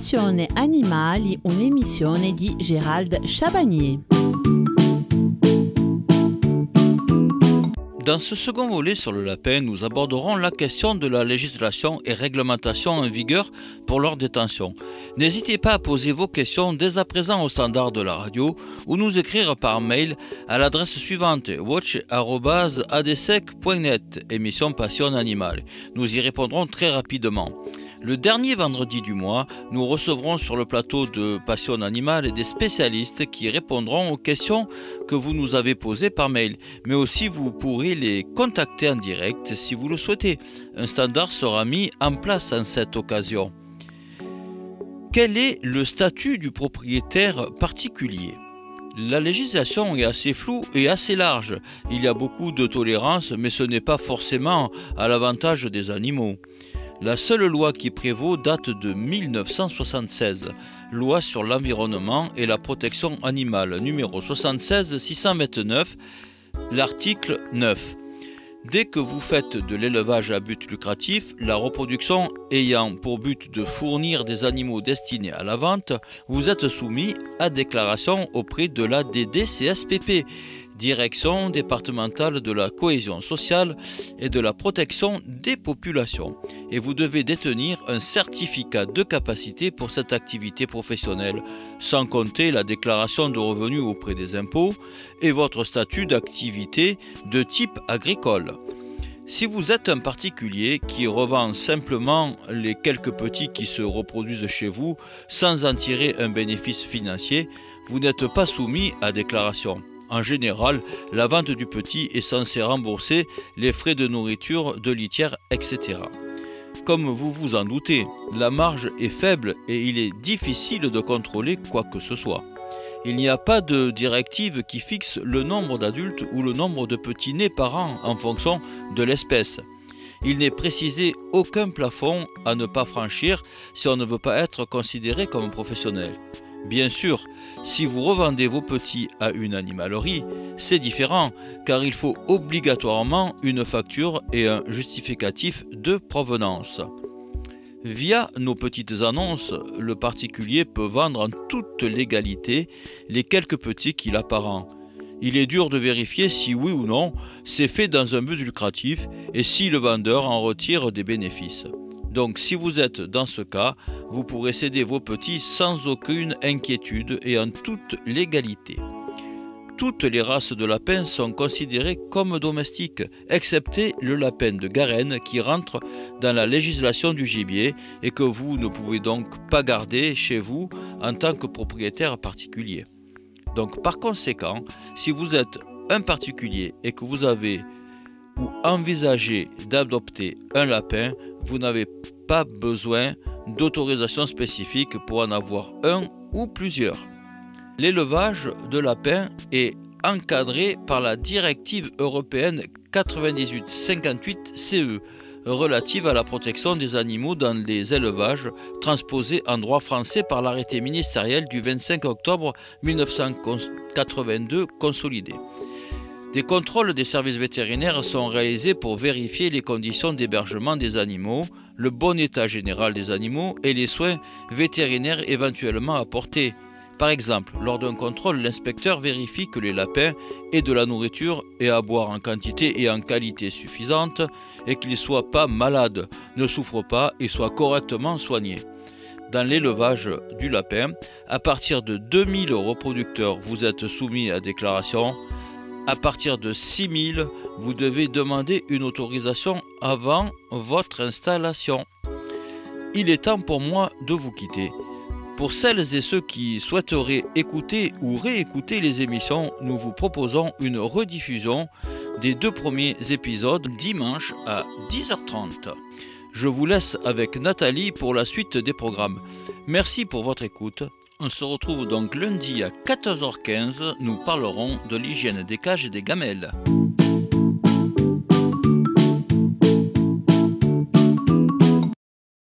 Passione Animali, un'emissione di Gérald Chabagnier. Dans ce second volet sur le lapin, nous aborderons la question de la législation et réglementation en vigueur pour leur détention. N'hésitez pas à poser vos questions dès à présent au standard de la radio ou nous écrire par mail à l'adresse suivante watch.adsec.net, émission Passion Animale. Nous y répondrons très rapidement. Le dernier vendredi du mois, nous recevrons sur le plateau de Passion Animale des spécialistes qui répondront aux questions que vous nous avez posées par mail, mais aussi vous pourrez les contacter en direct si vous le souhaitez. Un standard sera mis en place en cette occasion. Quel est le statut du propriétaire particulier? La législation est assez floue et assez large. Il y a beaucoup de tolérance, mais ce n'est pas forcément à l'avantage des animaux. La seule loi qui prévaut date de 1976, loi sur l'environnement et la protection animale numéro 76 629, l'article 9. Dès que vous faites de l'élevage à but lucratif, la reproduction ayant pour but de fournir des animaux destinés à la vente, vous êtes soumis à déclaration auprès de la DDCSPP Direction départementale de la cohésion sociale et de la protection des populations. Et vous devez détenir un certificat de capacité pour cette activité professionnelle, sans compter la déclaration de revenus auprès des impôts et votre statut d'activité de type agricole. Si vous êtes un particulier qui revend simplement les quelques petits qui se reproduisent chez vous sans en tirer un bénéfice financier, vous n'êtes pas soumis à déclaration. En général, la vente du petit est censée rembourser les frais de nourriture, de litière, etc. Comme vous vous en doutez, la marge est faible et il est difficile de contrôler quoi que ce soit. Il n'y a pas de directive qui fixe le nombre d'adultes ou le nombre de petits nés par an en fonction de l'espèce. Il n'est précisé aucun plafond à ne pas franchir si on ne veut pas être considéré comme professionnel. Bien sûr, si vous revendez vos petits à une animalerie, c'est différent car il faut obligatoirement une facture et un justificatif de provenance. Via nos petites annonces, le particulier peut vendre en toute légalité les quelques petits qu'il a par an. Il est dur de vérifier si oui ou non c'est fait dans un but lucratif et si le vendeur en retire des bénéfices. Donc si vous êtes dans ce cas, vous pourrez céder vos petits sans aucune inquiétude et en toute légalité. Toutes les races de lapins sont considérées comme domestiques, excepté le lapin de Garenne qui rentre dans la législation du gibier et que vous ne pouvez donc pas garder chez vous en tant que propriétaire particulier. Donc par conséquent, si vous êtes un particulier et que vous avez ou envisagez d'adopter un lapin, vous n'avez pas besoin d'autorisation spécifique pour en avoir un ou plusieurs. L'élevage de lapins est encadré par la directive européenne 98-58 CE relative à la protection des animaux dans les élevages, transposée en droit français par l'arrêté ministériel du 25 octobre 1982 consolidé. Des contrôles des services vétérinaires sont réalisés pour vérifier les conditions d'hébergement des animaux, le bon état général des animaux et les soins vétérinaires éventuellement apportés. Par exemple, lors d'un contrôle, l'inspecteur vérifie que les lapins aient de la nourriture et à boire en quantité et en qualité suffisante et qu'ils ne soient pas malades, ne souffrent pas et soient correctement soignés. Dans l'élevage du lapin, à partir de 2000 reproducteurs, vous êtes soumis à déclaration à partir de 6000, vous devez demander une autorisation avant votre installation. Il est temps pour moi de vous quitter. Pour celles et ceux qui souhaiteraient écouter ou réécouter les émissions, nous vous proposons une rediffusion des deux premiers épisodes dimanche à 10h30. Je vous laisse avec Nathalie pour la suite des programmes. Merci pour votre écoute. On se retrouve donc lundi à 14h15. Nous parlerons de l'hygiène des cages et des gamelles.